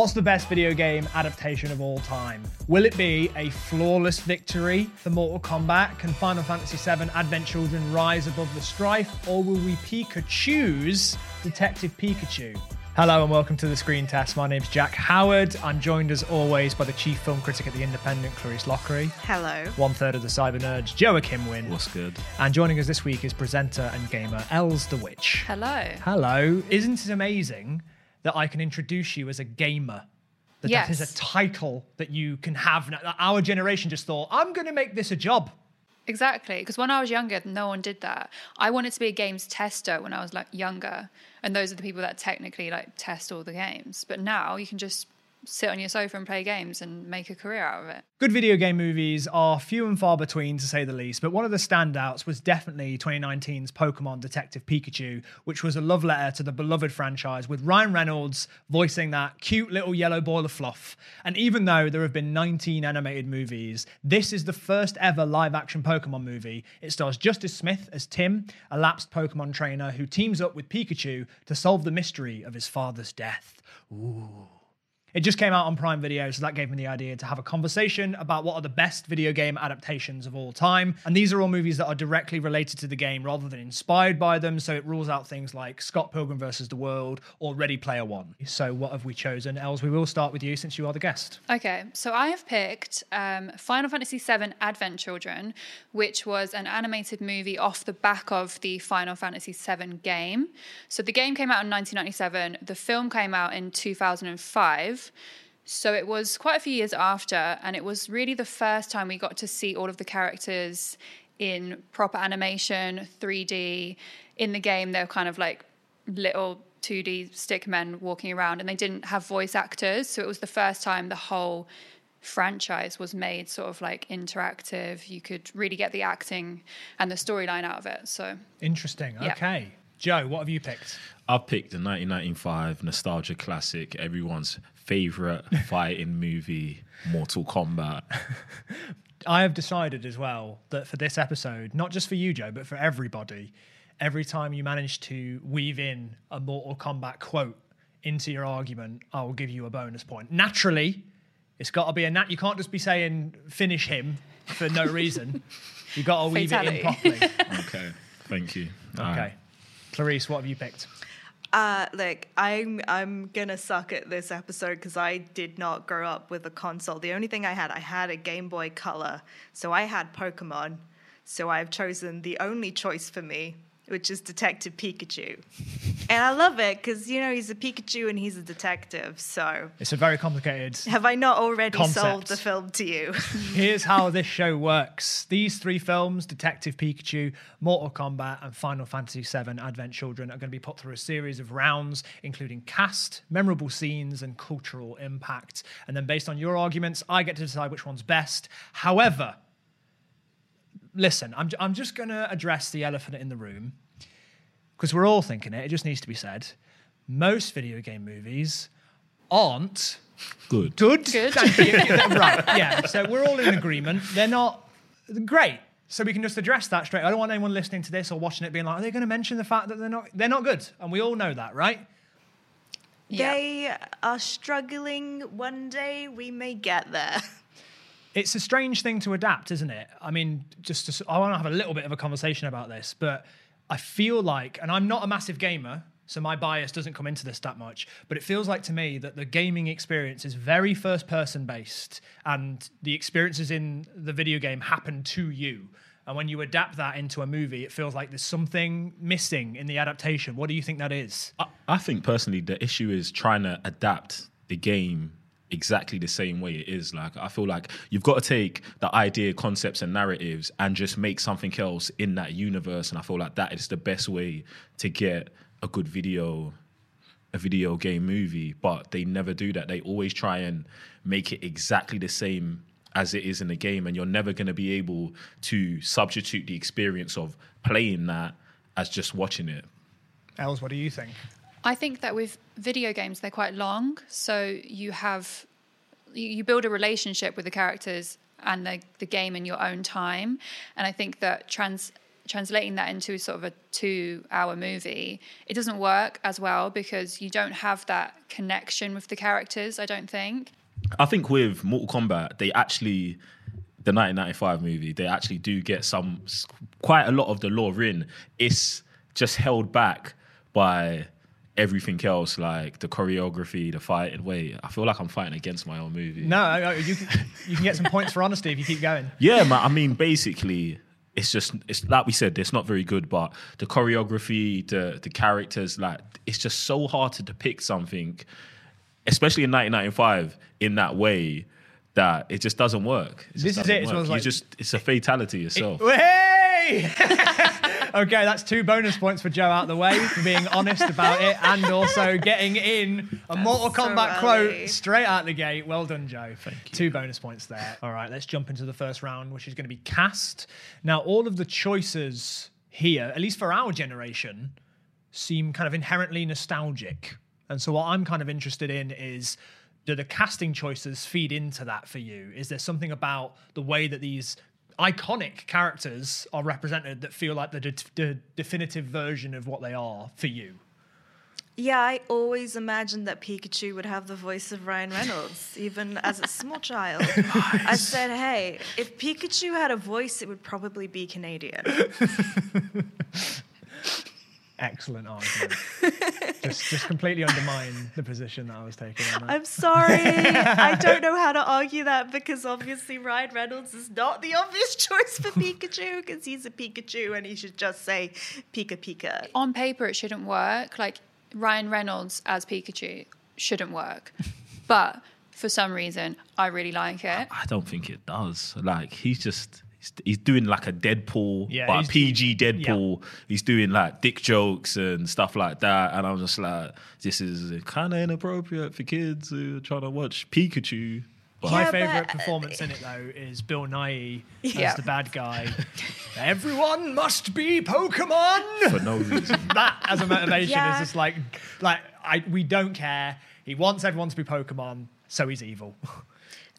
What's the best video game adaptation of all time? Will it be a flawless victory for Mortal Kombat? Can Final Fantasy VII Advent Children rise above the strife? Or will we Pikachu's Detective Pikachu? Hello and welcome to the Screen Test. My name's Jack Howard. I'm joined as always by the chief film critic at The Independent, Clarisse Loughery. Hello. One third of the Cyber Nerds, Joe Ikhinmwin. What's good? And joining us this week is presenter and gamer Elz the Witch. Hello. Hello. Isn't it amazing that I can introduce you as a gamer? That that is a title that you can have. now. Our generation just thought, I'm going to make this a job. Exactly. Because when I was younger, no one did that. I wanted to be a games tester when I was like younger, and those are the people that technically like test all the games. But now you can just sit on your sofa and play games and make a career out of it. Good video game movies are few and far between, to say the least, but one of the standouts was definitely 2019's Pokemon Detective Pikachu, which was a love letter to the beloved franchise, with Ryan Reynolds voicing that cute little yellow ball of fluff. And even though there have been 19 animated movies, this is the first ever live action Pokemon movie. It stars Justice Smith as Tim, a lapsed Pokemon trainer who teams up with Pikachu to solve the mystery of his father's death. It just came out on Prime Video, so that gave me the idea to have a conversation about what are the best video game adaptations of all time. And these are all movies that are directly related to the game rather than inspired by them, so it rules out things like Scott Pilgrim versus the World or Ready Player One. So, what have we chosen? Elz, we will start with you since you are the guest. Okay, so I have picked um, Final Fantasy VII Advent Children, which was an animated movie off the back of the Final Fantasy VII game. So the game came out in 1997, the film came out in 2005. So it was quite a few years after, and it was really the first time we got to see all of the characters in proper animation, 3D. In the game, they're kind of like little 2D stick men walking around, and they didn't have voice actors. So it was the first time the whole franchise was made sort of like interactive. You could really get the acting and the storyline out of it. So Interesting. Yeah. Okay. Joe, what have you picked? I've picked the 1995 nostalgia classic, everyone's favorite fighting movie, Mortal Kombat. I have decided as well that for this episode, not just for you, Joe, but for everybody, every time you manage to weave in a Mortal Kombat quote into your argument, I will give you a bonus point. Naturally, it's got to be a nat. You can't just be saying finish him for no reason. You got to weave it in properly. Okay, thank you. Okay, Clarisse, what have you picked? Uh, look, I'm I'm gonna suck at this episode because I did not grow up with a console. The only thing I had, I had a Game Boy Color, so I had Pokemon. So I've chosen the only choice for me, which is Detective Pikachu, and I love it because you know he's a Pikachu and he's a detective. So It's a very complicated have I not already sold Concept. the film to you? Here's how this show works. These three films, Detective Pikachu, Mortal Kombat, and Final Fantasy VII Advent Children, are going to be put through a series of rounds, including cast, memorable scenes, and cultural impact. And then, based on your arguments, I get to decide which one's best. However, listen, I'm, I'm just going to address the elephant in the room because we're all thinking it. It just needs to be said. Most video game movies aren't Good. Good. Good. Thank you. right. Yeah. So we're all in agreement. They're not great. So we can just address that straight. I don't want anyone listening to this or watching it being like, are they going to mention the fact that they're not they're not good? And we all know that, right? Yeah. They are struggling. One day we may get there. It's a strange thing to adapt, isn't it? I mean, just to, I want to have a little bit of a conversation about this, but I feel like, and I'm not a massive gamer, so my bias doesn't come into this that much, but it feels like to me that the gaming experience is very first person based, and the experiences in the video game happen to you. And when you adapt that into a movie, it feels like there's something missing in the adaptation. What do you think that is? I, I think personally, the issue is trying to adapt the game exactly the same way it is. Like, I feel like you've got to take the idea, concepts, and narratives and just make something else in that universe. And I feel like that is the best way to get a good video a video game movie, but they never do that. They always try and make it exactly the same as it is in the game, and you're never going to be able to substitute the experience of playing that as just watching it. Elz, what do you think? I think that with video games, they're quite long. So you have, you, build a relationship with the characters and the, the game in your own time. And I think that trans, translating that into sort of a two-hour movie, it doesn't work as well because you don't have that connection with the characters. I don't think. I think with Mortal Kombat, they actually the 1995 movie, they actually do get some quite a lot of the lore in. It's just held back by everything else, like the choreography, the fighting. Wait, I feel like I'm fighting against my own movie. No, I- I- you can, you can get some points for honesty if you keep going. Yeah, man. I mean, basically, it's just it's like we said, it's not very good, but the choreography, the the characters, like it's just so hard to depict something, especially in 1995, in that way that it just doesn't work. It just This is doesn't it, it work. smells You just it's a fatality yourself. Hey! okay, that's two bonus points for Joe out the way for being honest about it and also getting in a Mortal Kombat early. quote straight out the gate. Well done, Joe. Thank you. Two bonus points there. All right, let's jump into the first round, which is going to be cast. Now, all of the choices here, at least for our generation, seem kind of inherently nostalgic. And so, what I'm kind of interested in is do the casting choices feed into that for you? Is there something about the way that these iconic characters are represented that feel like the, de- the definitive version of what they are for you? Yeah, I always imagined that Pikachu would have the voice of Ryan Reynolds, even as a small child. I said, hey, if Pikachu had a voice, it would probably be Canadian. Excellent argument. just, just completely undermine the position that I was taking on that. I'm sorry. I don't know how to argue that because obviously Ryan Reynolds is not the obvious choice for Pikachu because he's a Pikachu and he should just say Pika Pika. On paper, it shouldn't work. Like Ryan Reynolds as Pikachu shouldn't work, but for some reason, I really like it. I don't think it does. Like he's just he's, he's doing like a Deadpool, Yeah, but a he's- PG Deadpool. He's doing like dick jokes and stuff like that, and I'm just like, this is kind of inappropriate for kids who are trying to watch Pikachu. But My Yeah, favorite but- uh, performance in it though is Bill Nye as Yeah. the bad guy. Everyone must be Pokemon. for no reason. that as a motivation Yeah. is just like like I we don't care. He wants everyone to be Pokemon, so he's evil.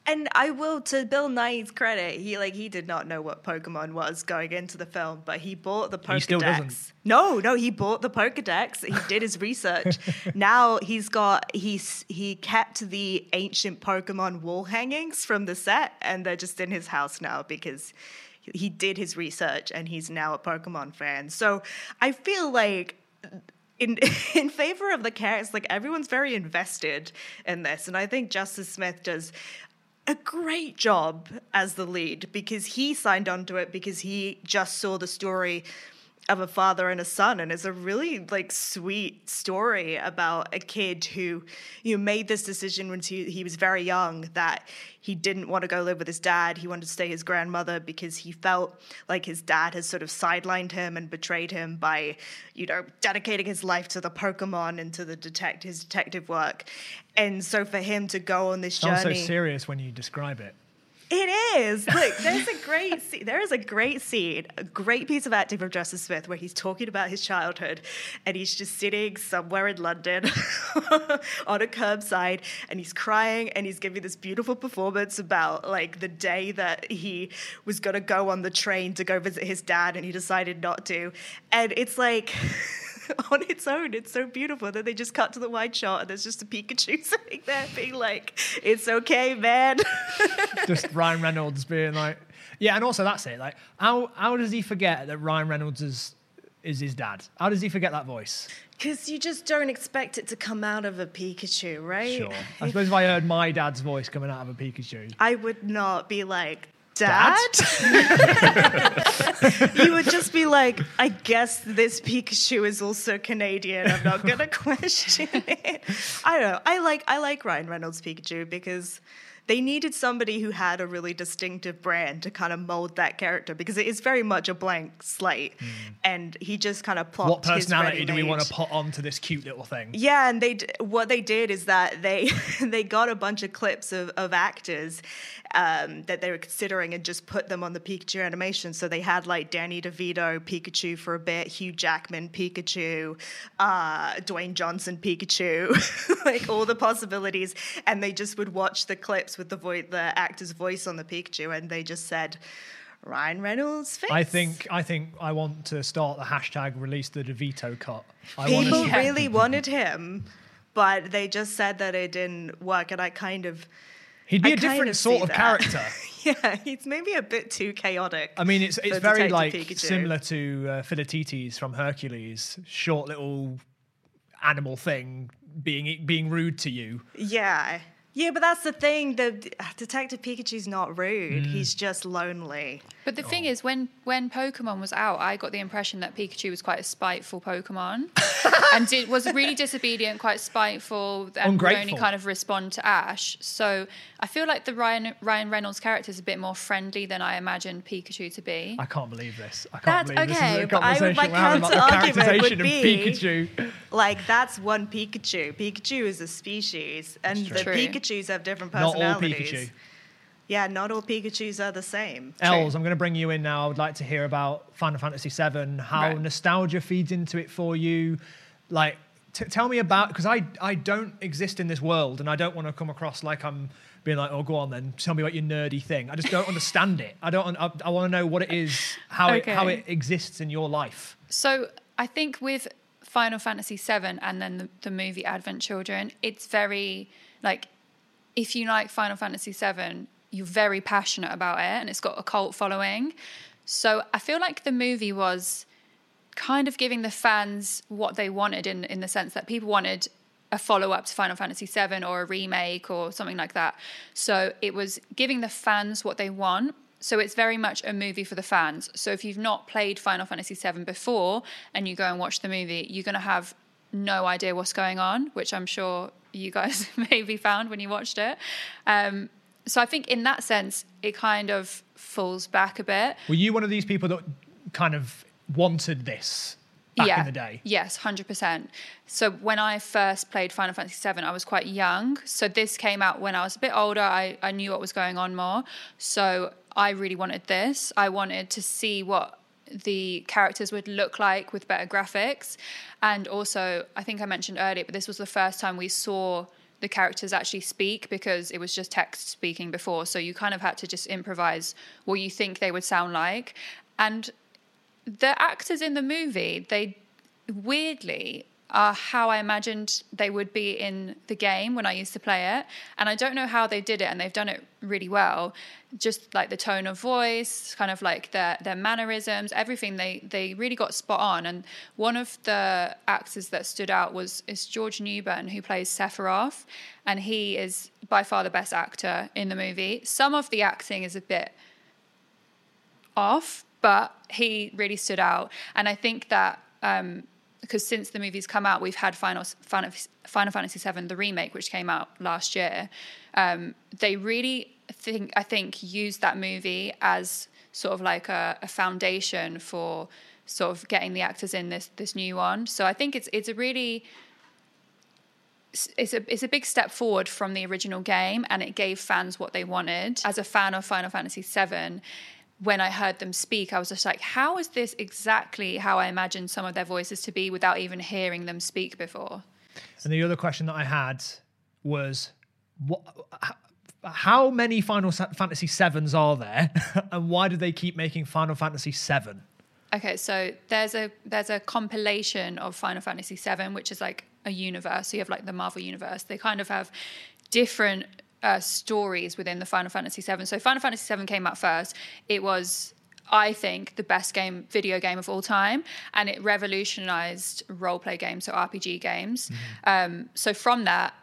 And I will, to Bill Nye's credit, he like he did not know what Pokemon was going into the film, but he bought the Pokedex. He still doesn't. No, no, he bought the Pokedex. He did his research. now he's got he's he kept the ancient Pokemon wall hangings from the set, and they're just in his house now because he did his research and he's now a Pokemon fan. So I feel like in in favor of the characters, like everyone's very invested in this, and I think Justice Smith does a great job as the lead because he signed on to it because he just saw the story of a father and a son and it's a really like sweet story about a kid who you know, made this decision when he, he was very young that he didn't want to go live with his dad he wanted to stay his grandmother because he felt like his dad has sort of sidelined him and betrayed him by you know dedicating his life to the pokemon and to the detect his detective work and so for him to go on this Sounds so serious when you describe it. It is. Look, there's a great scene. There is a great scene, a great piece of acting from Justice Smith where he's talking about his childhood and he's just sitting somewhere in London on a curbside and he's crying and he's giving this beautiful performance about like the day that he was going to go on the train to go visit his dad and he decided not to. And it's like. on its own, it's so beautiful. Then they just cut to the wide shot, and there's just a Pikachu sitting there, being like, "It's okay, man." Just Ryan Reynolds being like, yeah, and also that's it. Like, how how does he forget that Ryan Reynolds is is his dad? How does he forget that voice? Because you just don't expect it to come out of a Pikachu, right? Sure. I suppose if I heard my dad's voice coming out of a Pikachu, I would not be like, Dad? Dad? you would just be like, I guess this Pikachu is also Canadian. I'm not gonna question it. I don't know. I like I like Ryan Reynolds Pikachu because they needed somebody who had a really distinctive brand to kind of mold that character because it is very much a blank slate. And he just kind of plopped what personality do we want to put onto this cute little thing? Yeah, and they d- what they did is that they they got a bunch of clips of, of actors um, that they were considering and just put them on the Pikachu animation. So they had like Danny DeVito Pikachu for a bit, Hugh Jackman Pikachu, uh, Dwayne Johnson Pikachu, like all the possibilities, and they just would watch the clips with the voice, the actor's voice on the Pikachu, and they just said. Ryan Reynolds' face. I think I think I want to start the hashtag release the DeVito cut. I people see really wanted him, but they just said that it didn't work, and I kind of, he'd be I a different of sort of that. character. yeah, he's maybe a bit too chaotic. I mean, it's it's very Detective like Pikachu. similar to uh, Philoctetes from Hercules, short little animal thing being being rude to you. Yeah. Yeah, but that's the thing. The Detective Pikachu's not rude. Mm. He's just lonely. But the thing is, when when Pokemon was out, I got the impression that Pikachu was quite a spiteful Pokemon, and did, was really disobedient, quite spiteful, and would only kind of respond to Ash. So I feel like the Ryan Ryan Reynolds character is a bit more friendly than I imagined Pikachu to be. I can't believe this. I can't That's believe this is okay, a but I conversation would- my we're having about the counter-argument would of be- Pikachu. Like that's one Pikachu. Pikachu is a species, and the True. Pikachu's have different Not all personalities. Pikachu. Yeah, not all Pikachu's are the same. Elz, I'm going to bring you in now. I would like to hear about Final Fantasy VII, how Right. nostalgia feeds into it for you. Like, t- tell me about because I I don't exist in this world, and I don't want to come across like I'm being like, oh, go on then, tell me about your nerdy thing. I just don't understand it. I don't. I, I want to know what it is, how it how Okay. it exists in your life. So I think with Final Fantasy VII and then the, the movie Advent Children, it's very like if you like Final Fantasy VII, you're very passionate about it, and it's got a cult following. So I feel like the movie was kind of giving the fans what they wanted in in the sense that people wanted a follow up to Final Fantasy VII or a remake or something like that. So it was giving the fans what they want. So it's very much a movie for the fans. So if you've not played Final Fantasy VII before and you go and watch the movie, you're going to have no idea what's going on, which I'm sure you guys maybe found when you watched it. Um, so I think in that sense, it kind of falls back a bit. Were you one of these people that kind of wanted this back in the day? Yes, hundred percent. So when I first played Final Fantasy VII, I was quite young. So this came out when I was a bit older. I, I knew what was going on more. So I really wanted this. I wanted to see what the characters would look like with better graphics. And also, I think I mentioned earlier, but this was the first time we saw the characters actually speak because it was just text speaking before. So you kind of had to just improvise what you think they would sound like. And the actors in the movie, they weirdly are how I imagined they would be in the game when I used to play it. And I don't know how they did it, and they've done it really well. Just like the tone of voice, kind of like their their mannerisms, everything they they really got spot on. And one of the actors that stood out was is George Newbern, who plays Sephiroth, and he is by far the best actor in the movie. Some of the acting is a bit off, but he really stood out. And I think that um, because since the movie's come out, we've had Final, Final, Fantasy VII, the remake, which came out last year. Um, they really think, I think, used that movie as sort of like a, a foundation for sort of getting the actors in this this new one. So I think it's it's a really it's a it's a big step forward from the original game, and it gave fans what they wanted. As a fan of Final Fantasy VII, when I heard them speak, I was just like, "How is this exactly how I imagined some of their voices to be without even hearing them speak before?" And the other question that I had was, what? How many Final Fantasy sevens are there, and why do they keep making Final Fantasy seven? Okay, so there's a there's a compilation of Final Fantasy VII, which is like a universe. So you have like the Marvel universe. They kind of have different uh, stories within the Final Fantasy VII. So Final Fantasy VII came out first. It was, I think, the best game video game of all time, and it revolutionized role play games, so RPG games. Um, so from that,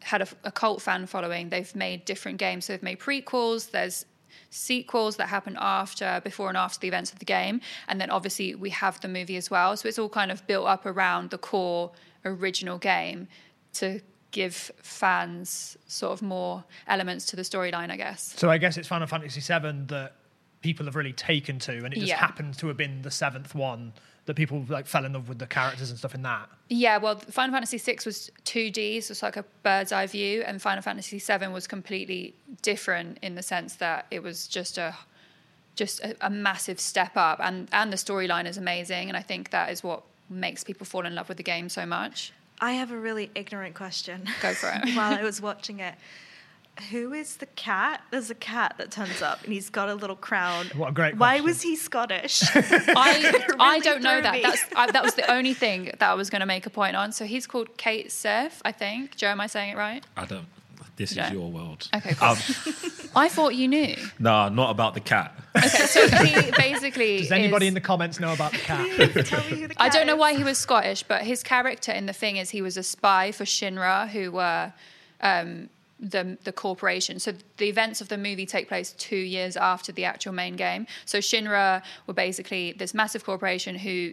had a, a cult fan following. They've made different games. So they've made prequels. There's sequels that happen after, before and after the events of the game, and then obviously we have the movie as well. So it's all kind of built up around the core original game to give fans sort of more elements to the storyline, I guess. So I guess it's Final Fantasy VII that people have really taken to, and it just Yeah. happens to have been the seventh one that people like fell in love with the characters and stuff in that. Yeah, well, Final Fantasy VI was 2D, so it's like a bird's eye view, and Final Fantasy VII was completely different in the sense that it was just a just a, a massive step up, and and the storyline is amazing, and I think that is what makes people fall in love with the game so much. I have a really ignorant question. Go for it. While I was watching it, Who is the cat? There's a cat that turns up and he's got a little crown. What a great Why question. was he Scottish? I, I don't know threw that. me. That's I, that was the only thing that I was going to make a point on. So he's called Cait Sith, I think. Joe, am I saying it right? I don't. This Yeah. is your world. Okay, cool. Um, I thought you knew. nah, not about the cat. Okay, so he basically. Does anybody is- in the comments know about the cat? Tell me who the cat I don't know why he was Scottish, but his character in the thing is he was a spy for Shinra, who were um, the the corporation. So the events of the movie take place two years after the actual main game. So Shinra were basically this massive corporation who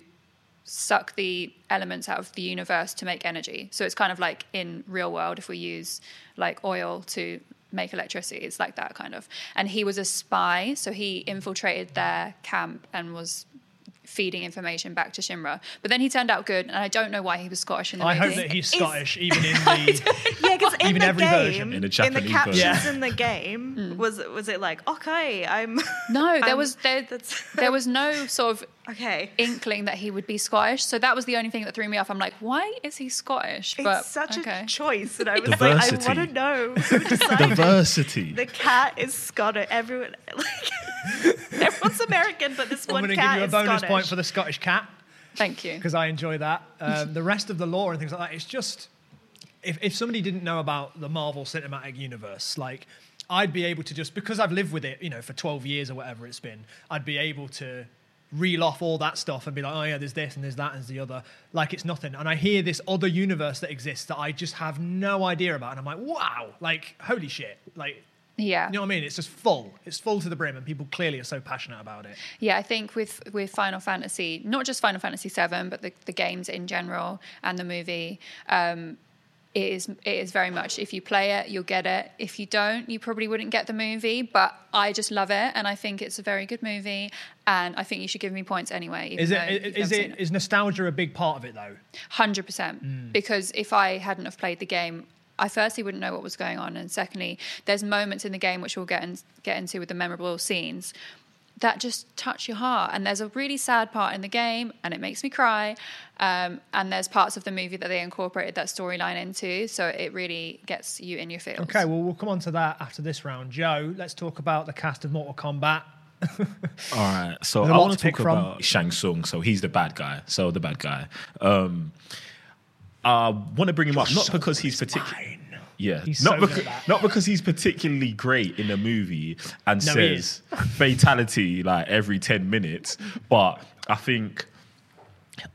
suck the elements out of the universe to make energy. So it's kind of like in real world if we use like oil to make electricity, it's like that kind of. And he was a spy, so he infiltrated their camp and was feeding information back to Shinra. But then he turned out good, and I don't know why he was Scottish in the I movie. hope that he's Scottish, even in the. Yeah, because in Even the every game, version. In the the captions version. in the game, mm. was was it like okay, I'm no, there I'm- was there, that's there was no sort of okay. inkling that he would be Scottish. So that was the only thing that threw me off. I'm like, why is he Scottish? It's such okay. a choice, and I was Diversity. like, I want to know. Diversity. the cat is Scottish. Everyone, like, everyone's American, but this one's Scottish. I'm going to give you a bonus Scottish. point for the Scottish cat Thank you. because I enjoy that. Um, the rest of the lore and things like that, it's just. If, if somebody didn't know about the Marvel Cinematic Universe, like, I'd be able to just, because I've lived with it, you know, for 12 years or whatever it's been, I'd be able to reel off all that stuff and be like, oh yeah, there's this and there's that and there's the other, like it's nothing. And I hear this other universe that exists that I just have no idea about. And I'm like, wow, like, holy shit. Like, Yeah. you know what I mean? It's just full. It's full to the brim, and people clearly are so passionate about it. Yeah, I think with with Final Fantasy, not just Final Fantasy VII, but the, the games in general and the movie, um, it is it is very much if you play it, you'll get it. If you don't, you probably wouldn't get the movie. But I just love it, and I think it's a very good movie, and I think you should give me points anyway. Is it? Is it? seen Is nostalgia a big part of it though? Hundred percent. Mm. Because if I hadn't have played the game, I firstly wouldn't know what was going on, and secondly, there's moments in the game which we'll get in, get into with the memorable scenes that just touch your heart. And there's a really sad part in the game, and it makes me cry. Um, and there's parts of the movie that they incorporated that storyline into, so it really gets you in your feels. Okay, well we'll come on to that after this round. Joe, let's talk about the cast of Mortal Kombat. All right. So There's a I lot want to to talk from. about Shang Tsung. So he's the bad guy. So the bad guy. Um, I want to bring him up not because he's particularly. Yeah, He's not, so that. not because he's particularly great in the movie and No, says fatality like every 10 minutes, but I think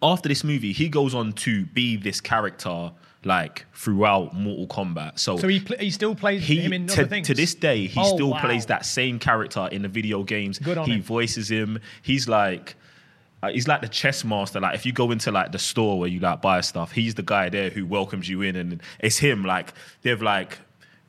after this movie, he goes on to be this character like throughout Mortal Kombat. So, So he pl- he still plays he him in to, things. to this day he Oh, still wow. plays that same character in the video games. Good on he him. voices him. He's like. Uh, he's like the chess master. Like if you go into like the store where you like buy stuff, he's the guy there who welcomes you in, and it's him. Like they've like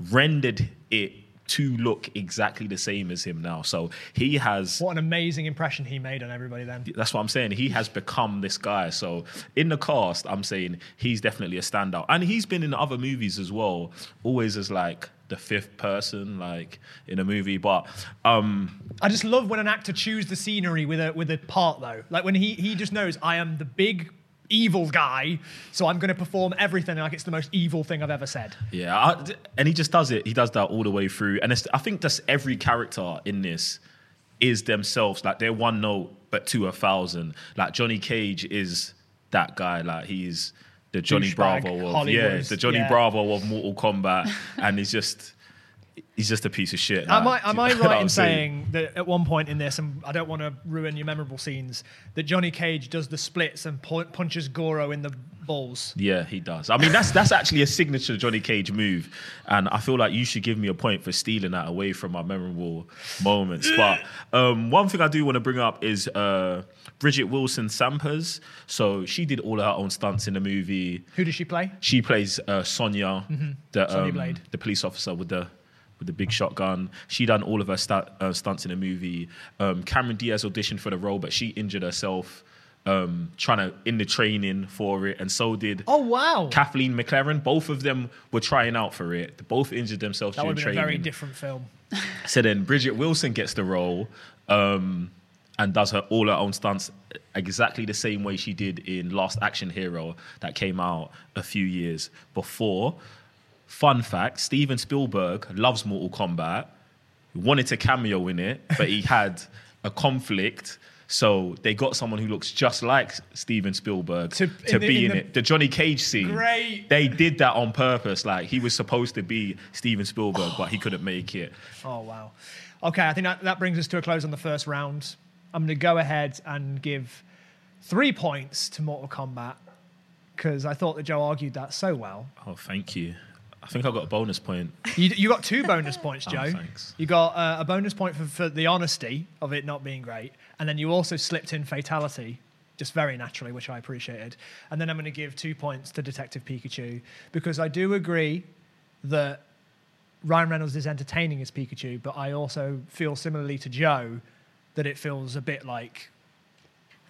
rendered it to look exactly the same as him now. So he has What an amazing impression he made on everybody then. that's what I'm saying. He has become this guy. So in the cast, I'm saying he's definitely a standout, and he's been in other movies as well, always as like the fifth person, like in a movie. But um, I just love when an actor chews the scenery with a with a part though. Like when he he just knows I am the big evil guy, so I'm going to perform everything like it's the most evil thing I've ever said. yeah, I, and he just does it. He does that all the way through, and it's, I think that's every character in this is themselves. Like they're one note, but to a thousand. Like Johnny Cage is that guy. Like he's the Johnny Douchebag, Bravo of Hollywood, yeah, the Johnny yeah. Bravo of Mortal Kombat, and he's just he's just a piece of shit. Am I am I you know what right in saying that at one point in this, and I don't want to ruin your memorable scenes, that Johnny Cage does the splits and pu- punches Goro in the balls? Yeah, he does. I mean, that's that's actually a signature Johnny Cage move, and I feel like you should give me a point for stealing that away from my memorable moments. But um, one thing I do want to bring up is uh, Bridgette Wilson Sampras. So she did all her own stunts in the movie. Who does she play? She plays uh, Sonya, the Sonya um, Blade. the police officer with the with the big shotgun. She done all of her stu- uh, stunts in the movie. Um, Cameron Diaz auditioned for the role, but she injured herself um, trying to in the training for it, and so did Oh wow, Kathleen McLaren. Both of them were trying out for it. They both injured themselves that during been a training. very different film. So then Bridgette Wilson gets the role um, and does her all her own stunts exactly the same way she did in Last Action Hero that came out a few years before. Fun fact: Steven Spielberg loves Mortal Kombat. He wanted to cameo in it, but he had a conflict. So they got someone who looks just like Steven Spielberg To- to, in the- be in in, the- it. The Johnny Cage scene. Great. They did that on purpose. Like he was supposed to be Steven Spielberg, but he couldn't make it. Oh wow. Okay, I think that, that brings us to a close on the first round. I'm going to go ahead and give three points to Mortal Kombat because I thought that Joe argued that so well. Oh, thank you. I think I got a bonus point. You, you got two bonus points, Oh, Joe. thanks. You got uh, a bonus point for, for the honesty of it not being great, and then you also slipped in fatality, just very naturally, which I appreciated. And then I'm going to give two points to Detective Pikachu because I do agree that Ryan Reynolds is entertaining as Pikachu, but I also feel similarly to Joe that it feels a bit like.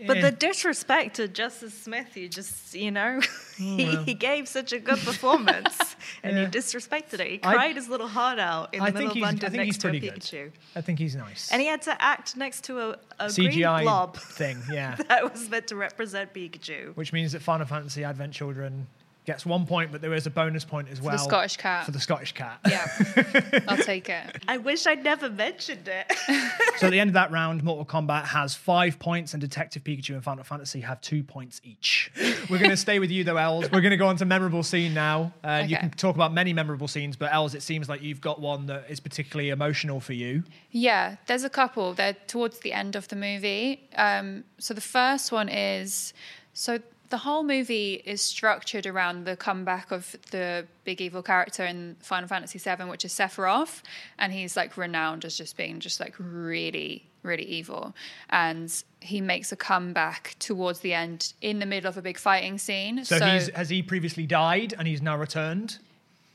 But the disrespect to Justice Smith, you just, you know, he, he gave such a good performance and Yeah. you disrespected it. He I- cried his little heart out in the I middle think of I London think he's next to a pretty good. Pikachu. I think he's nice. And he had to act next to a, a green CGI blob thing, yeah. that was meant to represent Pikachu. which means that Final Fantasy Advent Children gets one point, but there is a bonus point as well For the Scottish cat. For the Scottish cat. Yeah, I'll take it. I wish I'd never mentioned it. so at the end of that round, Mortal Kombat has five points, and Detective Pikachu and Final Fantasy have two points each. We're going to stay with you though, Elz. We're going to go on to memorable scene now. Uh, You can talk about many memorable scenes, but Elz, it seems like you've got one that is particularly emotional for you. Yeah, there's a couple. They're towards the end of the movie. Um, so the first one is so the whole movie is structured around the comeback of the big evil character in Final Fantasy VII, which is Sephiroth, and he's like renowned as just being just like really, really evil. And he makes a comeback towards the end in the middle of a big fighting scene. So, he's has he previously died and he's now returned?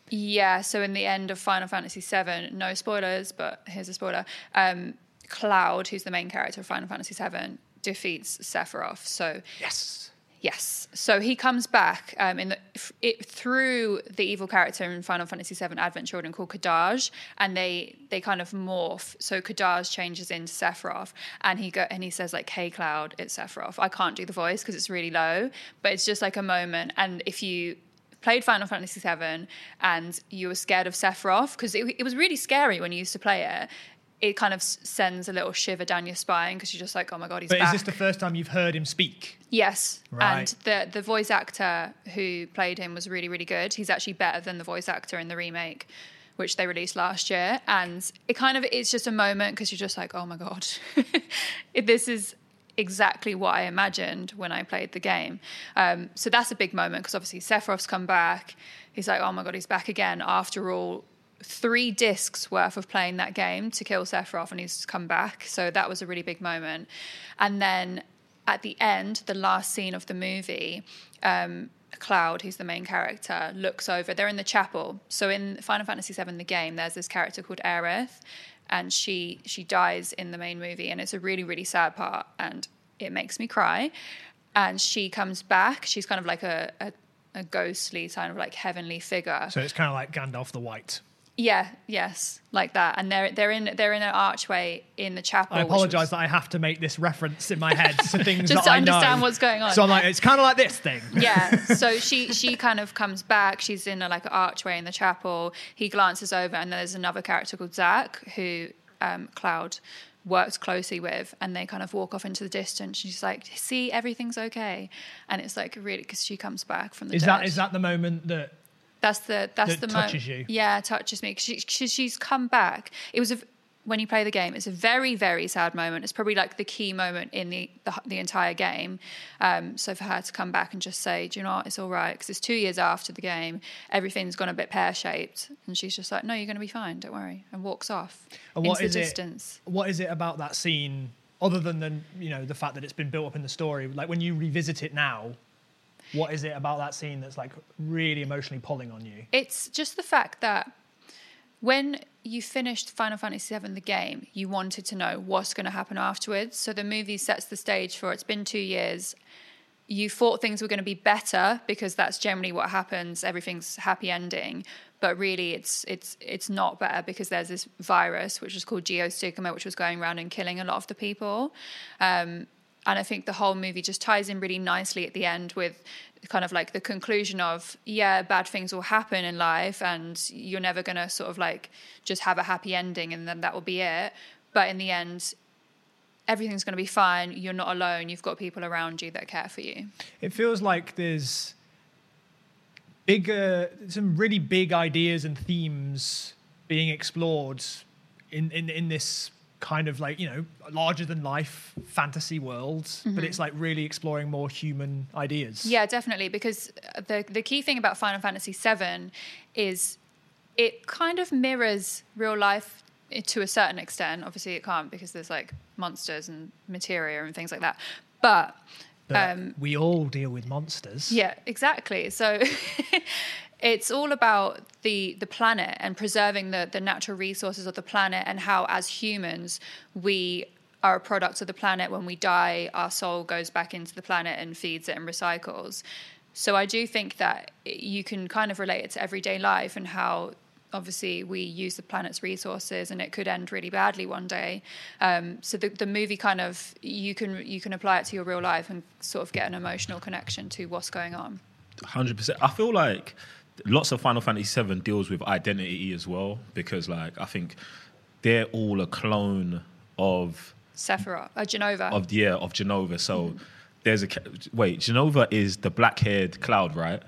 Yeah, so in the end of Final Fantasy VII, no spoilers, but here's a spoiler. Um, Cloud, who's the main character of Final Fantasy VII, defeats Sephiroth. So Yes. Yes, so he comes back um, in the it through the evil character in Final Fantasy VII Advent Children called Kadaj, and they they kind of morph. So Kadaj changes into Sephiroth, and he go and he says like, "Hey Cloud, it's Sephiroth." I can't do the voice because it's really low, but it's just like a moment. And if you played Final Fantasy VII and you were scared of Sephiroth because it, it was really scary when you used to play it. It kind of sends a little shiver down your spine because you're just like, oh my god, he's But back. is this the first time you've heard him speak? Yes, Right. and the the voice actor who played him was really really good. He's actually better than the voice actor in the remake, which they released last year. And it kind of it's just a moment because you're just like, oh my god, this is exactly what I imagined when I played the game. Um, so that's a big moment because obviously Sephiroth's come back. He's like, oh my god, he's back again after all. Three discs worth of playing that game to kill Sephiroth, and he's come back. So that was a really big moment. And then at the end, the last scene of the movie, um, Cloud, who's the main character, looks over. They're in the chapel. So in Final Fantasy VII, the game, there's this character called Aerith, and she she dies in the main movie, and it's a really really sad part, and it makes me cry. And she comes back. She's kind of like a, a a ghostly kind of like heavenly figure. So it's kind of like Gandalf the White. Yeah, yes, like that. And they're they're in they're in an archway in the chapel. I which was- apologize that I have to make this reference in my head to things Just that to I know. understand what's going on. So I'm like, it's kind of like this thing. yeah so she she kind of comes back she's in a like an archway in the chapel he glances over and there's another character called zack who um, cloud works closely with and they kind of walk off into the distance she's like see everything's okay and it's like really because she comes back from the Is dead. that is that the moment that that's the that's that the touches mo- you? yeah touches me. 'Cause she, she, she's come back. It was a when you play the game it's a very very sad moment. It's probably like the key moment in the the, the entire game. Um, so for her to come back and just say do you know what? It's all right. Because it's two years after the game. Everything's gone a bit pear-shaped. And she's just like no you're going to be fine. Don't worry. And walks off And into what the is it- distance. what is it about that scene other than the you know the fact that it's been built up in the story? Like when you revisit it now what is it about that scene that's like really emotionally pulling on you It's just the fact that when you finished Final Fantasy VII, the game, you wanted to know what's going to happen afterwards. So the movie sets the stage for it's been two years. You thought things were going to be better because that's generally what happens. Everything's happy ending, but really it's it's it's not better because there's this virus which is called geostigma, which was going around and killing a lot of the people. Um, and I think the whole movie just ties in really nicely at the end with kind of like the conclusion of yeah bad things will happen in life and you're never going to sort of like just have a happy ending and then that will be it. But in the end everything's going to be fine. You're not alone. You've got people around you that care for you. It feels like there's bigger, some really big ideas and themes being explored in, in, in this kind of like, you know, larger than life fantasy world, but it's like really exploring more human ideas. Yeah, definitely. Because the the key thing about Final Fantasy VII is it kind of mirrors real life to a certain extent. Obviously, it can't because there's like monsters and materia and things like that. But But um, we all deal with monsters. yeah, exactly. So it's all about the the planet and preserving the the natural resources of the planet and how as humans we are a product of the planet. When we die our soul goes back into the planet and feeds it and recycles. So i do think that you can kind of relate it to everyday life and how obviously we use the planet's resources and it could end really badly one day. Um, so the, the movie kind of you can you can apply it to your real life and sort of get an emotional connection to what's going on. Hundred percent. I feel like lots of Final Fantasy VII deals with identity as well because, like, I think they're all a clone of Sephiroth, uh, Jenova. of the yeah of Jenova. So there's a wait. Jenova is the black-haired cloud, right?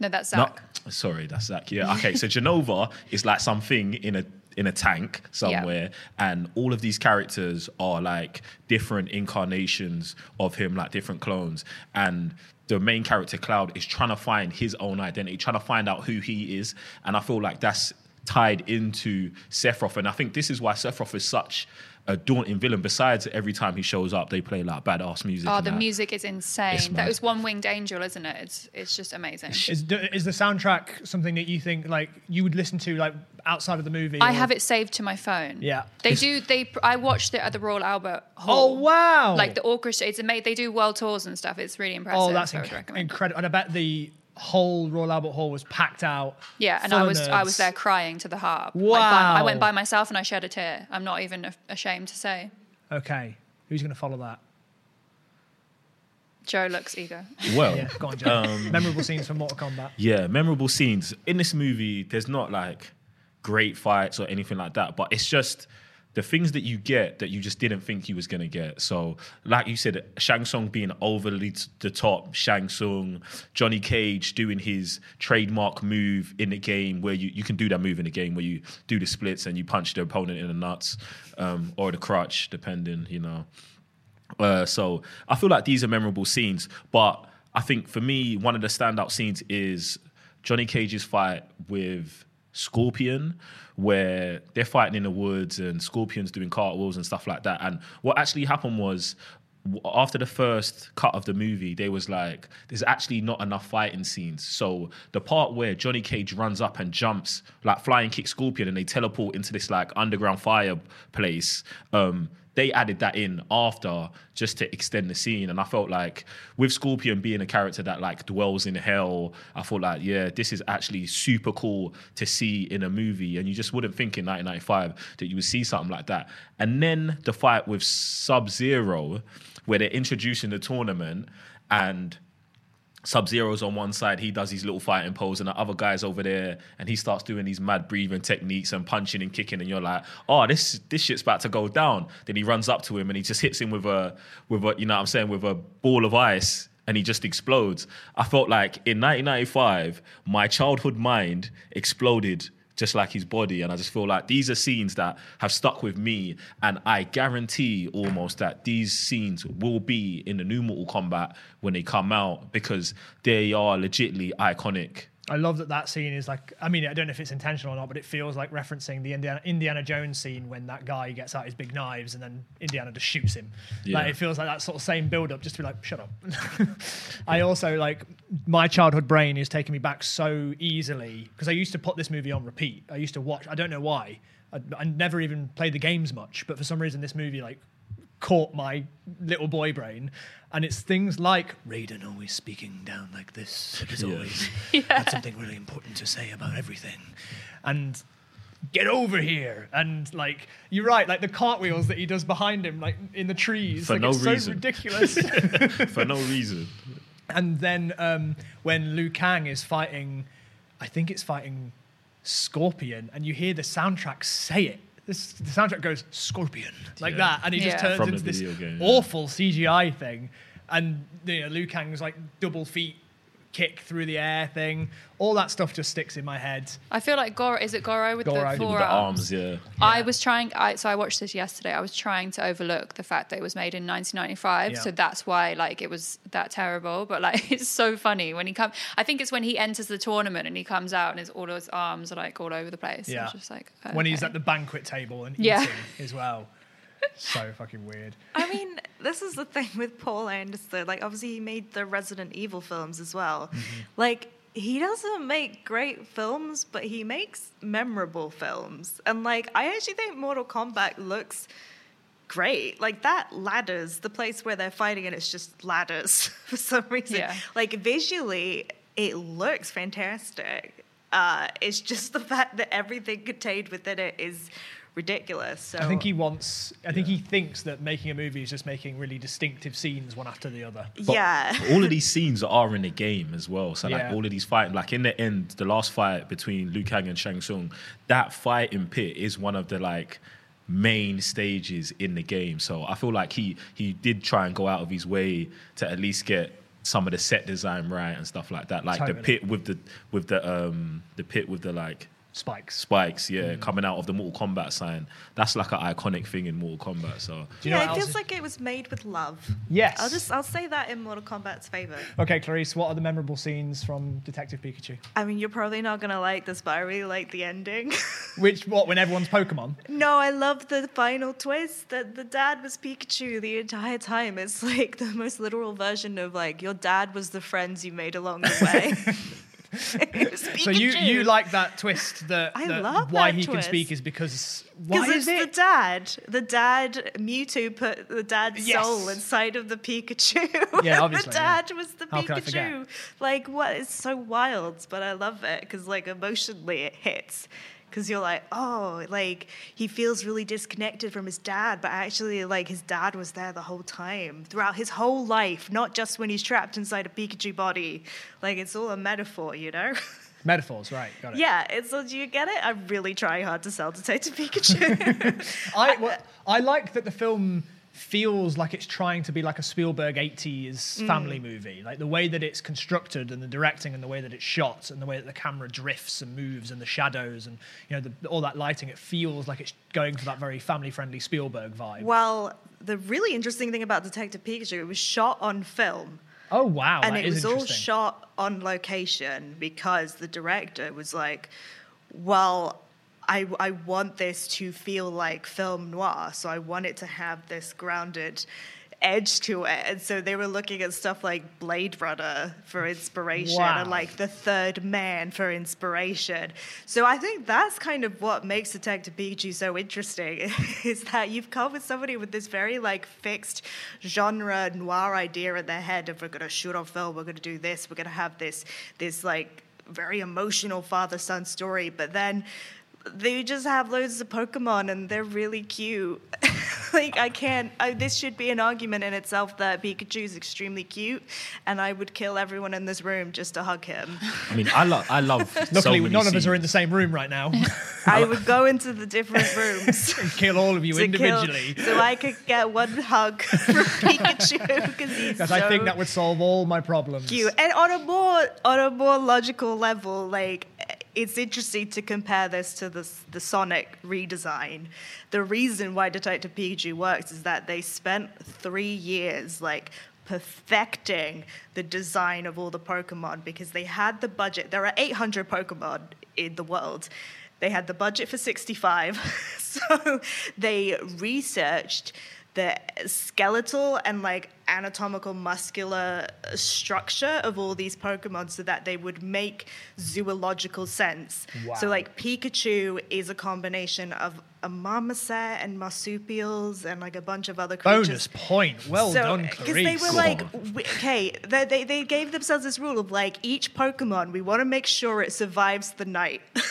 no, that's No, Zack. sorry, that's Zack. Yeah. Okay. So Jenova is like something in a in a tank somewhere, and all of these characters are like different incarnations of him, like different clones. And the main character Cloud is trying to find his own identity, trying to find out who he is. And I feel like that's tied into Sephiroth, and I think this is why Sephiroth is such a daunting villain. Besides, every time he shows up, they play like badass music. Oh, the that. music is insane. That was One Winged Angel, isn't it? It's it's just amazing. Is, is the soundtrack something that you think like you would listen to like outside of the movie? I or- have it saved to my phone. Yeah. They do. They. I watched it at the Royal Albert Hall. Oh wow! Like the orchestra. It's amazing. They do world tours and stuff. It's really impressive. oh, that's I inc- incredible. And I bet the whole Royal Albert Hall was packed out. Yeah, and I of was I was there crying to the harp. Like, by- I went by myself and I shed a tear. I'm not even a- ashamed to say. Okay, who's going to follow that? Joe looks eager. well, Yeah, go on, Joe. Um, Memorable scenes from Mortal Kombat. Yeah, memorable scenes in this movie. There's not like great fights or anything like that, but it's just the things that you get that you just didn't think you was gonna get. So, like you said, Shang Tsung being overly t- the top, Shang Tsung, Johnny Cage doing his trademark move in the game where you, you can do that move in the game where you do the splits and you punch the opponent in the nuts um, or the crotch, depending, you know. Uh, so I feel like these are memorable scenes, but I think for me, one of the standout scenes is Johnny Cage's fight with Scorpion, where they're fighting in the woods and Scorpion's doing cartwheels and stuff like that. And what actually happened was after the first cut of the movie, there was like, there's actually not enough fighting scenes. So the part where Johnny Cage runs up and jumps, like flying kick Scorpion, and they teleport into this like underground fireplace, um, they added that in after just to extend the scene. And I felt like with Scorpion being a character that like dwells in hell, I thought like, yeah, this is actually super cool to see in a movie. And you just wouldn't think in 1995 that you would see something like that. And then the fight with Sub Zero, where they're introducing the tournament and Sub Zero's on one side, he does his little fighting pose, and the other guy's over there, and he starts doing these mad breathing techniques and punching and kicking, and you're like, oh, this this shit's about to go down. Then he runs up to him and he just hits him with a with a you know what I'm saying with a ball of ice, and he just explodes. I felt like in 1995, my childhood mind exploded just like his body. And I just feel like these are scenes that have stuck with me. And I guarantee almost that these scenes will be in the new Mortal Kombat when they come out because they are legitly iconic. I love that that scene is like. I mean, I don't know if it's intentional or not, but it feels like referencing the Indiana, Indiana Jones scene when that guy gets out his big knives and then Indiana just shoots him. Yeah. Like it feels like that sort of same build up, just to be like, shut up. I also like my childhood brain is taking me back so easily because I used to put this movie on repeat. I used to watch. I don't know why. I, I never even played the games much, but for some reason this movie like caught my little boy brain. And it's things like Raiden always speaking down like this. As Yeah. always, had something really important to say about everything. And get over here and like you're right like the cartwheels that he does behind him like in the trees For like, no it's so reason. ridiculous for no reason. and then um, when Liu Kang is fighting I think it's fighting Scorpion and you hear the soundtrack say it this, the soundtrack goes Scorpion like Yeah. that and he just turns From into this game, yeah. awful CGI thing and you know Liu Kang's like double feet kick through the air thing all that stuff just sticks in my head I feel like Goro is it Goro with Goro. the With four With the arms? arms, yeah. I was trying. I, so I watched this yesterday. I was trying to overlook the fact that it was made in 1995. Yeah. So that's why like it was that terrible. But like it's so funny when he comes. I think it's when he enters the tournament and he comes out and his all his arms are like all over the place. Yeah. It's just like when he's at the banquet table and Yeah. eating as well so fucking weird I mean, this is the thing with Paul Anderson. Like, obviously, he made the Resident Evil films as well. Like, he doesn't make great films, but he makes memorable films. And, like, I actually think Mortal Kombat looks great. Like, that ladders, the place where they're fighting, and it's just ladders for some reason. Yeah. Like, visually, it looks fantastic. Uh, it's just the fact that everything contained within it is ridiculous. So I think he wants. I think he thinks that making a movie is just making really distinctive scenes one after the other. But yeah. all of these scenes are in the game as well. So like Yeah. all of these fight, like in the end, the last fight between Liu Kang and Shang Tsung, that fight in pit is one of the like main stages in the game. So I feel like he he did try and go out of his way to at least get some of the set design right and stuff like that. Like Totally. the pit with the with the um the pit with the like Spikes. spikes, yeah, Mm. coming out of the Mortal Kombat sign. That's like an iconic thing in Mortal Kombat. So Do you know yeah, it feels is- like it was made with love. Yes. I'll just I'll say that in Mortal Kombat's favor. Okay, Clarisse, what are the memorable scenes from Detective Pikachu? I mean, you're probably not gonna like this, but I really like the ending. Which what when everyone's Pokemon? no, I love the final twist that the dad was Pikachu the entire time. It's like the most literal version of like your dad was the friends you made along the way. So you you like that twist that, I that love why that he can speak is because why is it's it? the dad. The dad, Mewtwo put the dad's Yes. soul inside of the Pikachu. Yeah, obviously, the yeah. dad was the How could I forget? Pikachu. Like, what? It's so wild, but I love it because, like, emotionally it hits. Because you're like, oh, like, he feels really disconnected from his dad, but actually, like, his dad was there the whole time, throughout his whole life, not just when he's trapped inside a Pikachu body. Like, it's all a metaphor, you know? Metaphors, right? Got it. yeah, it's, do you get it? I'm really trying hard to sell Detective Pikachu. I well, I like that the film feels like it's trying to be like a Spielberg 80s Mm. family movie. Like the way that it's constructed and the directing and the way that it's shot and the way that the camera drifts and moves and the shadows and you know the, all that lighting it feels like it's going for that very family friendly Spielberg vibe. Well, the really interesting thing about Detective Pikachu, it was shot on film. oh wow, and it was all shot on location because the director was like, well, I, I want this to feel like film noir. So I want it to have this grounded edge to it. And so they were looking at stuff like Blade Runner for inspiration Wow. and like The Third Man for inspiration. So I think that's kind of what makes Detective Pikachu so interesting is that you've come with somebody with this very like fixed genre noir idea in their head of we're going to shoot on film, we're going to do this, we're going to have this this like very emotional father son story, but then they just have loads of Pokemon and they're really cute. like I can't. I, this should be an argument in itself that Pikachu is extremely cute, and I would kill everyone in this room just to hug him. I mean, I love I love. so Luckily, many none of us are in the same room right now. I would go into the different rooms. and kill all of you to kill- individually. so I could get one hug from Pikachu because he's Because so I think that would solve all my problems. cute. And on a more on a more logical level, like it's interesting to compare this to the the Sonic redesign. The reason why Detective Pikachu works is that they spent three years like perfecting the design of all the Pokemon because they had the budget. There are 800 Pokemon in the world. They had the budget for 65. so they researched the skeletal and like anatomical muscular structure of all these Pokemon so that they would make zoological sense. So like Pikachu is a combination of a marmoset and marsupials and like a bunch of other creatures. Bonus point. Well done, Because they were like, okay, they, they, they gave themselves this rule of like each Pokemon, we want to make sure it survives the night.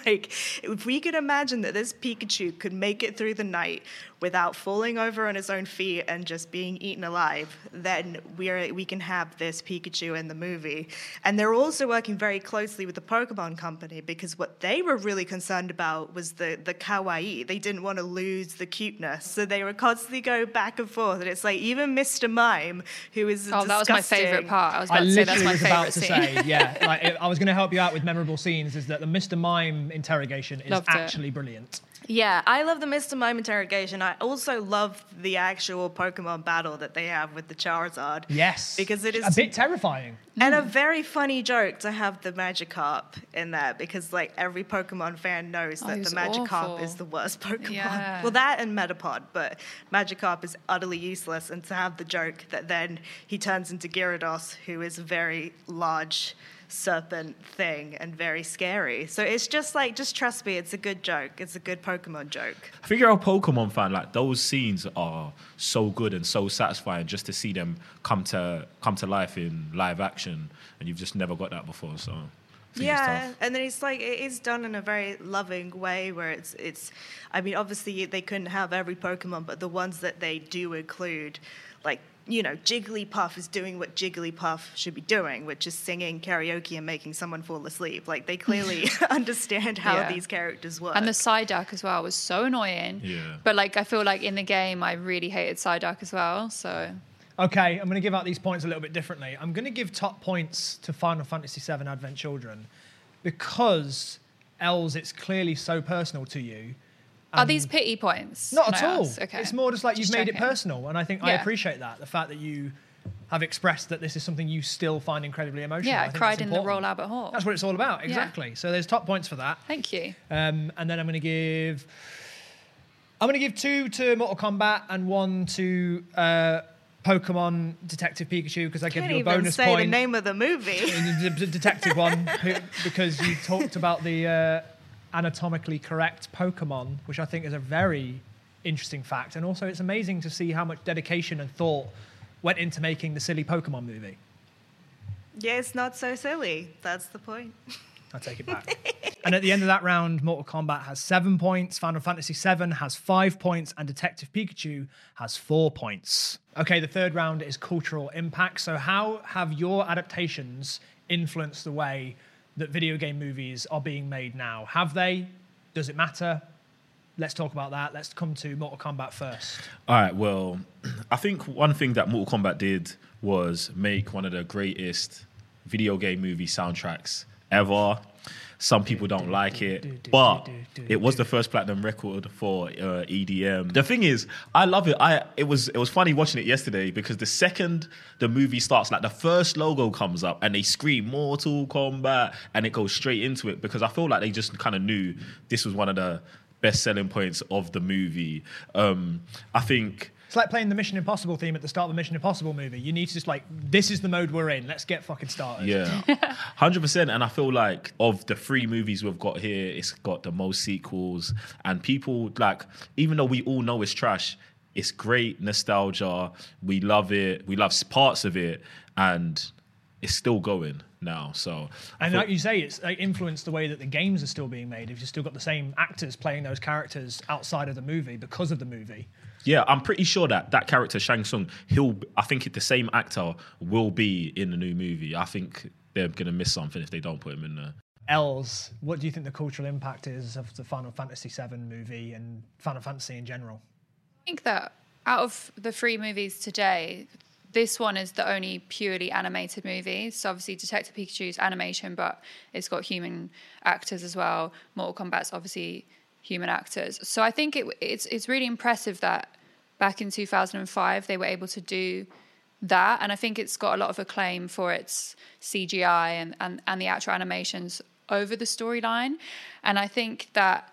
like, if we could imagine that this Pikachu could make it through the night without falling over on his own feet and just being eaten alive, then we're we can have this Pikachu in the movie. And they're also working very closely with the Pokemon Company because what they were really concerned about was the the kawaii. They didn't want to lose the cuteness, so they were constantly going back and forth. And it's like even Mr. Mime, who is Oh, that was my favorite part. I was I about to say that's literally my was about favorite to scene. say, yeah, like I was going to help you out with memorable scenes. Is that the Mr. Mime interrogation is Loved it. actually brilliant. Yeah, I love the Mr. Mime interrogation. I also love the actual Pokemon battle that they have with the Charizard. Yes, Because it is a bit terrifying. And a very funny joke to have the Magikarp in there because like every Pokemon fan knows Oh, that the was Magikarp awful. is the worst Pokemon. Yeah. Well, that and Metapod, but Magikarp is utterly useless. And to have the joke that then he turns into Gyarados, who is a very large serpent thing and very scary. So it's just like, just trust me, it's a good joke. It's a good Pokemon joke. I think you're a Pokemon fan. Like those scenes are so good and so satisfying just to see them come to come to life in live action, and you've just never got that before. So I think it's Yeah, and then it's like it is done in a very loving way where it's it's. I mean, obviously they couldn't have every Pokemon, but the ones that they do include, like you know, Jigglypuff is doing what Jigglypuff should be doing, which is singing karaoke and making someone fall asleep. Like they clearly understand how Yeah. these characters work. And the Psyduck as well was so annoying. Yeah. But like I feel like in the game I really hated Psyduck as well. So Okay, I'm going to give out these points a little bit differently. I'm going to give top points to Final Fantasy VII Advent Children because Elz, it's clearly so personal to you. Are these pity points? Not at I all. ask? Okay. It's more just like you've Just made it personal, and I think I appreciate that. The fact that you have expressed that this is something you still find incredibly emotional. Yeah, I think cried that's in the important. Royal Albert Hall. That's what it's all about, exactly. So there's top points for that. Thank you. Um, and then I'm going to give. I'm going to give two to Mortal Kombat and one to uh, Pokemon Detective Pikachu because I give you a even bonus say point. the name of the movie. the, the detective one because you talked about the uh, anatomically correct Pokemon, which I think is a very interesting fact, and also it's amazing to see how much dedication and thought went into making the silly Pokemon movie. yeah, it's not so silly. That's the point. I take it back. and at the end of that round, Mortal Kombat has seven points, Final Fantasy VII has five points, and Detective Pikachu has four points. Okay, the third round is cultural impact. So, how have your adaptations influenced the way that video game movies are being made now? Have they? Does it matter? Let's talk about that. Let's come to Mortal Kombat first. All right. Well, I think one thing that Mortal Kombat did was make one of the greatest video game movie soundtracks ever. Some people don't like it, but it was the first platinum record for uh, EDM. The thing is, I love it. I it was it was funny watching it yesterday because the second the movie starts, like the first logo comes up and they scream Mortal Kombat and it goes straight into it because I feel like they just kind of knew this was one of the best selling points of the movie. Um, I think It's like playing the Mission Impossible theme at the start of the Mission Impossible movie. You need to just like, this is the mode we're in. Let's get fucking started. Yeah, hundred percent. And I feel like of the three movies we've got here, it's got the most sequels, and people like, even though we all know it's trash, it's great nostalgia. We love it. We love parts of it, and it's still going now. So, And like you say, it's influenced the way that the games are still being made. If you've still got the same actors playing those characters outside of the movie because of the movie. Yeah, I'm pretty sure that that character Shang Tsung, he'll. I think the same actor will be in the new movie. I think they're gonna miss something if they don't put him in there. Elz, what do you think the cultural impact is of the Final Fantasy VII movie and Final Fantasy in general? I think that out of the three movies today, this one is the only purely animated movie. So obviously, Detective Pikachu's animation, but it's got human actors as well. Mortal Kombat's obviously human actors. So I think it, it's it's really impressive that back in 2005 they were able to do that, and I think it's got a lot of acclaim for its CGI and and, and the actual animations over the storyline. And I think that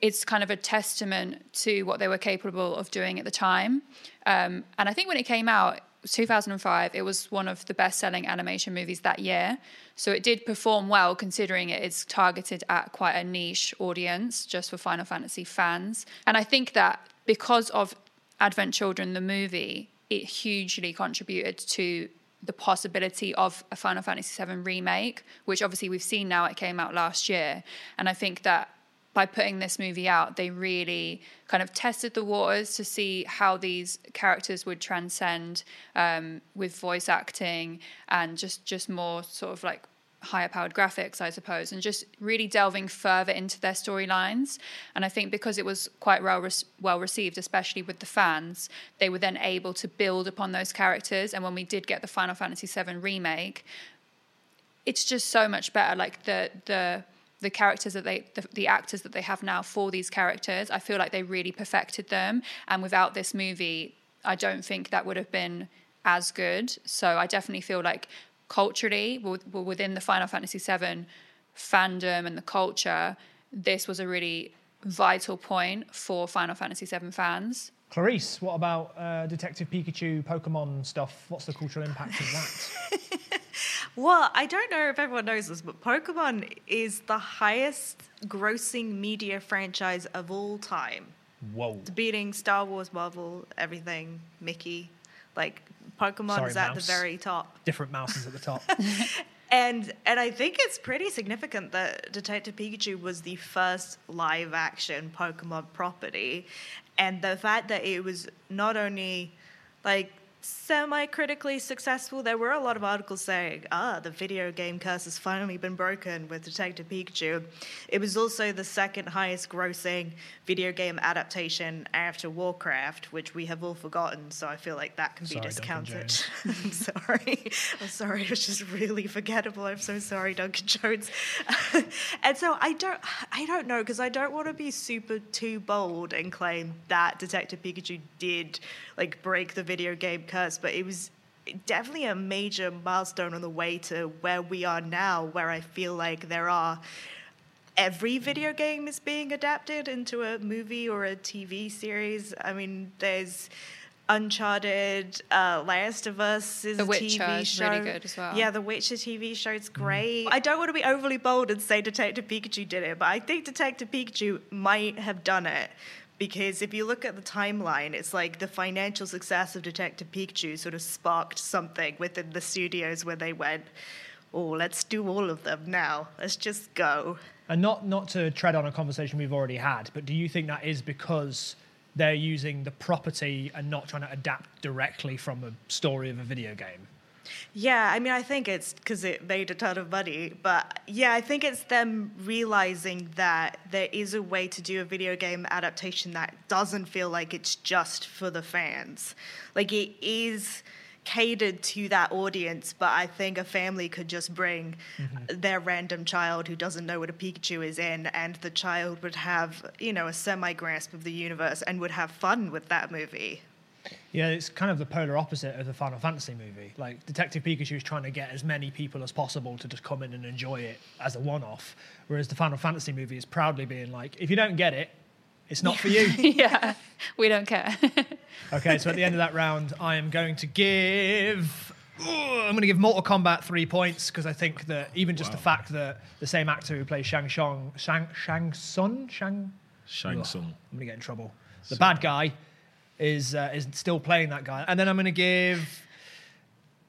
it's kind of a testament to what they were capable of doing at the time. Um, and I think when it came out, 2005, it was one of the best selling animation movies that year. So it did perform well considering it is targeted at quite a niche audience just for Final Fantasy fans. And I think that because of Advent Children, the movie, it hugely contributed to the possibility of a Final Fantasy VII remake, which obviously we've seen now. It came out last year, and I think that by putting this movie out, they really kind of tested the waters to see how these characters would transcend um, with voice acting and just just more sort of like higher powered graphics, I suppose, and just really delving further into their storylines. And I think because it was quite well re- well received, especially with the fans, they were then able to build upon those characters. And when we did get the Final Fantasy VII remake, it's just so much better. Like the the the characters that they the, the actors that they have now for these characters, I feel like they really perfected them. And without this movie, I don't think that would have been as good. So I definitely feel like culturally, within the Final Fantasy VII fandom and the culture, this was a really vital point for Final Fantasy VII fans. Clarisse, what about uh, Detective Pikachu, Pokemon stuff? What's the cultural impact of that? Well, I don't know if everyone knows this, but Pokemon is the highest grossing media franchise of all time. Whoa. It's Beating Star Wars, Marvel, everything, Mickey. Like, Pokemon Sorry, is at mouse. the very top. Different mouses at the top. And and I think it's pretty significant that Detective Pikachu was the first live action Pokemon property. And the fact that it was not only like semi critically successful, there were a lot of articles saying, ah, the video game curse has finally been broken with Detective Pikachu. It was also the second highest grossing video game adaptation after Warcraft, which we have all forgotten, so I feel like that can be Sorry, Duncan discounted. I'm sorry. I'm sorry. It was just really forgettable. I'm so sorry, Duncan Jones. and so I don't, I don't know because I don't want to be super too bold and claim that Detective Pikachu did like break the video game curse, but it was definitely a major milestone on the way to where we are now, where I feel like there are every video game is being adapted into a movie or a TV series. I mean, there's Uncharted, uh, Last of Us is The a Witcher TV show. really good as well. Yeah, The Witcher TV show is great. I don't want to be overly bold and say Detective Pikachu did it, but I think Detective Pikachu might have done it. Because if you look at the timeline, it's like the financial success of Detective Pikachu sort of sparked something within the studios where they went, oh, let's do all of them now. Let's just go. and not not to tread on a conversation we've already had, but do you think that is because they're using the property and not trying to adapt directly from a story of a video game? Yeah, I mean, I think it's because it made a ton of money. But yeah, I think it's them realizing that there is a way to do a video game adaptation that doesn't feel like it's just for the fans. Like it is catered to that audience, but I think a family could just bring mm-hmm. their random child who doesn't know what a Pikachu is in, and the child would have, you know, a semi grasp of the universe and would have fun with that movie. Yeah, it's kind of the polar opposite of the Final Fantasy movie. Like Detective Pikachu is trying to get as many people as possible to just come in and enjoy it as a one-off, whereas the Final Fantasy movie is proudly being like, if you don't get it, it's not for you. yeah, we don't care. Okay, so at the end of that round, I am going to give. Ugh, I'm going to give Mortal Kombat three points because I think that even just the fact that the same actor who plays Shang Shang Shang Shang Sun Shang Shang Ugh, Tsung. I'm gonna get in trouble. The bad guy is uh, is still playing that guy, and then I'm gonna give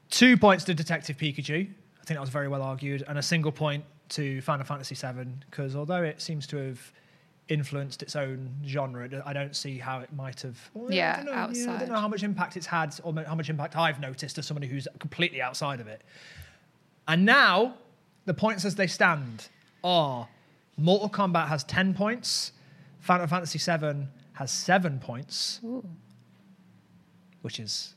two points to Detective Pikachu. I think that was very well argued, and a single point to Final Fantasy VII because although it seems to have influenced its own genre, I don't see how it might have. well, Yeah, I don't know, I don't know how much impact it's had or how much impact I've noticed as somebody who's completely outside of it. And now the points as they stand are Mortal Kombat has 10 points, Final Fantasy VII has 7 points, which is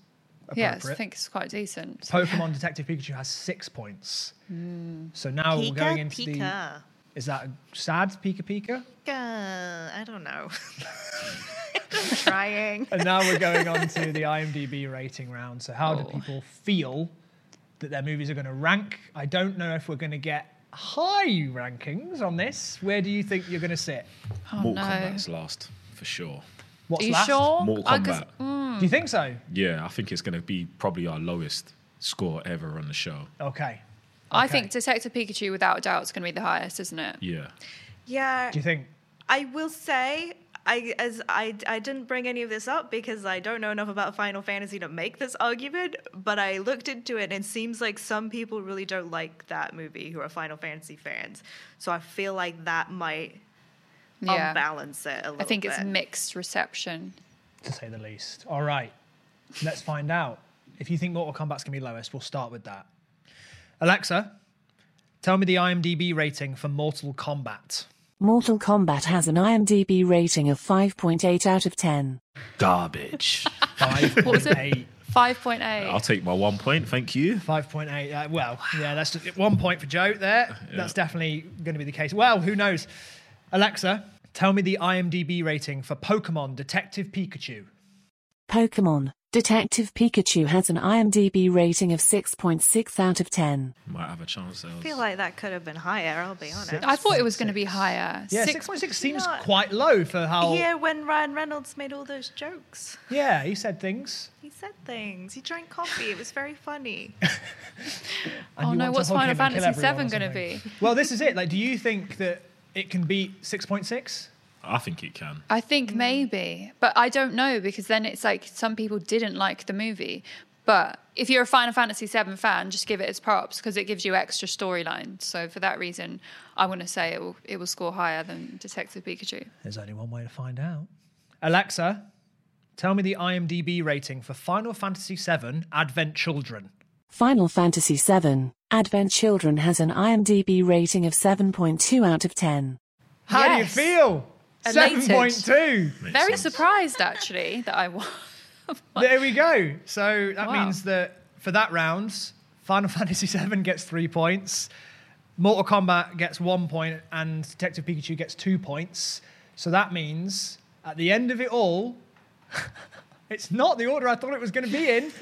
yes. I think it's quite decent. Pokemon Detective Pikachu has 6 points. Hmm. So now we're going into the. Is that a sad Pika Pika? Pika. I don't know. I'm trying. And now we're going on to the IMDb rating round. So, how do Oh. people feel that their movies are going to rank? I don't know if we're going to get high rankings on this. Where do you think you're going to sit? Oh Mortal no. Kombat's last for sure. What's Are you last? sure? Mortal I- 'cause- Kombat. Mm. Do you think so? Yeah, I think it's going to be probably our lowest score ever on the show. Okay. I Okay. think Detective Pikachu, without a doubt, is going to be the highest, isn't it? Yeah. Yeah, Do you think? I will say I as I I didn't bring any of this up because I don't know enough about Final Fantasy to make this argument, but I looked into it and it seems like some people really don't like that movie who are Final Fantasy fans. So I feel like that might Yeah. unbalance it a little I think bit. it's mixed reception. to say the least. All right, let's find out. If you think Mortal Kombat's gonna be lowest, we'll start with that. Alexa, tell me the IMDb rating for Mortal Kombat. Mortal Kombat has an IMDb rating of 5.8 out of 10. Garbage. Five What was point it? eight. 5.8. I'll take my one point. Thank you. 5.8. Uh, well, yeah, that's just one point for Joe there. That's definitely going to be the case. Well, who knows? Alexa, tell me the IMDb rating for Pokemon Detective Pikachu. Pokemon Detective Pikachu has an IMDb rating of 6.6 out of 10. Might have a chance. I feel like that could have been higher, I'll be honest. I thought it was going to be higher. Yeah, Six- 6.6 seems No. quite low for how. Here when Ryan Reynolds made all those jokes. Yeah, he said things. He said things. He drank coffee. It was very funny. Oh no, what's Final him and kill Fantasy everyone or VII going to be? Well, this is it. Like, do you think that it can beat 6.6? I think it can. I think mm. maybe, but I don't know because then it's like some people didn't like the movie. But if you're a Final Fantasy VII fan, just give it its props because it gives you extra storylines. So for that reason, I want to say it will it will score higher than Detective Pikachu. There's only one way to find out. Alexa, tell me the IMDb rating for Final Fantasy VII Advent Children. Final Fantasy VII Advent Children has an IMDb rating of 7.2 out of 10. How Yes. do you feel? Elated. 7.2. Makes Very sense. surprised actually that I won. There we go. So that Wow. means that for that round, Final Fantasy VII gets three points, Mortal Kombat gets one point, and Detective Pikachu gets two points. So that means at the end of it all, it's not the order I thought it was going to be in,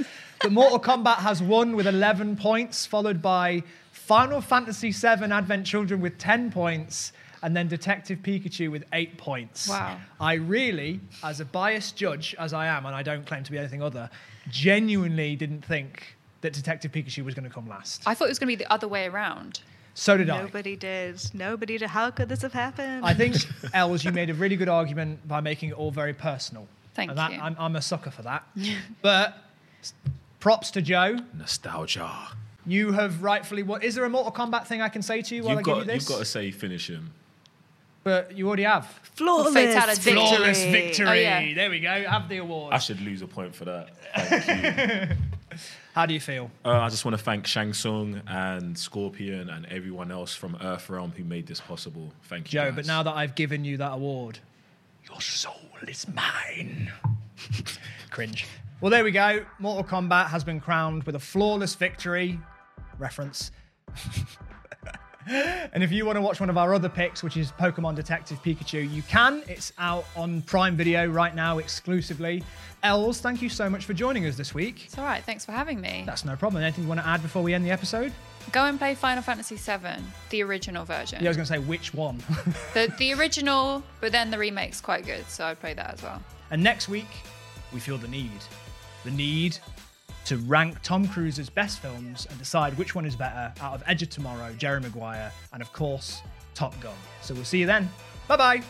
but Mortal Kombat has won with 11 points, followed by Final Fantasy VII Advent Children with 10 points. And then Detective Pikachu with eight points. Wow. I really, as a biased judge as I am, and I don't claim to be anything other, genuinely didn't think that Detective Pikachu was going to come last. I thought it was going to be the other way around. so did I. Nobody did. Nobody did. How could this have happened? I think, Elz, you made a really good argument by making it all very personal. Thank and that, you. I'm, I'm a sucker for that. but props to Joe. Nostalgia. You have rightfully. What is there a Mortal Kombat thing I can say to you while You've I give got, you this? you've got to say finish him. But you already have. flawless Fatality. victory. Flawless victory. Oh, yeah. There we go. Have the award. I should lose a point for that. Thank you. How do you feel? Uh, I just want to thank Shang Tsung and Scorpion and everyone else from Earthrealm who made this possible. Thank you, Joe, guys. but now that I've given you that award, your soul is mine. Cringe. Well, there we go. Mortal Kombat has been crowned with a flawless victory. Reference. and if you want to watch one of our other picks, which is Pokemon Detective Pikachu, you can. It's out on Prime Video right now exclusively. Elz, thank you so much for joining us this week. It's all right. Thanks for having me. That's no problem. Anything you want to add before we end the episode? Go and play Final Fantasy VII, the original version. Yeah, I was going to say which one. The the original, but then the remake's quite good, so I'd play that as well. And next week, we feel the need. The need to rank Tom Cruise's best films and decide which one is better out of Edge of Tomorrow, Jerry Maguire, and of course, Top Gun. So we'll see you then. Bye bye.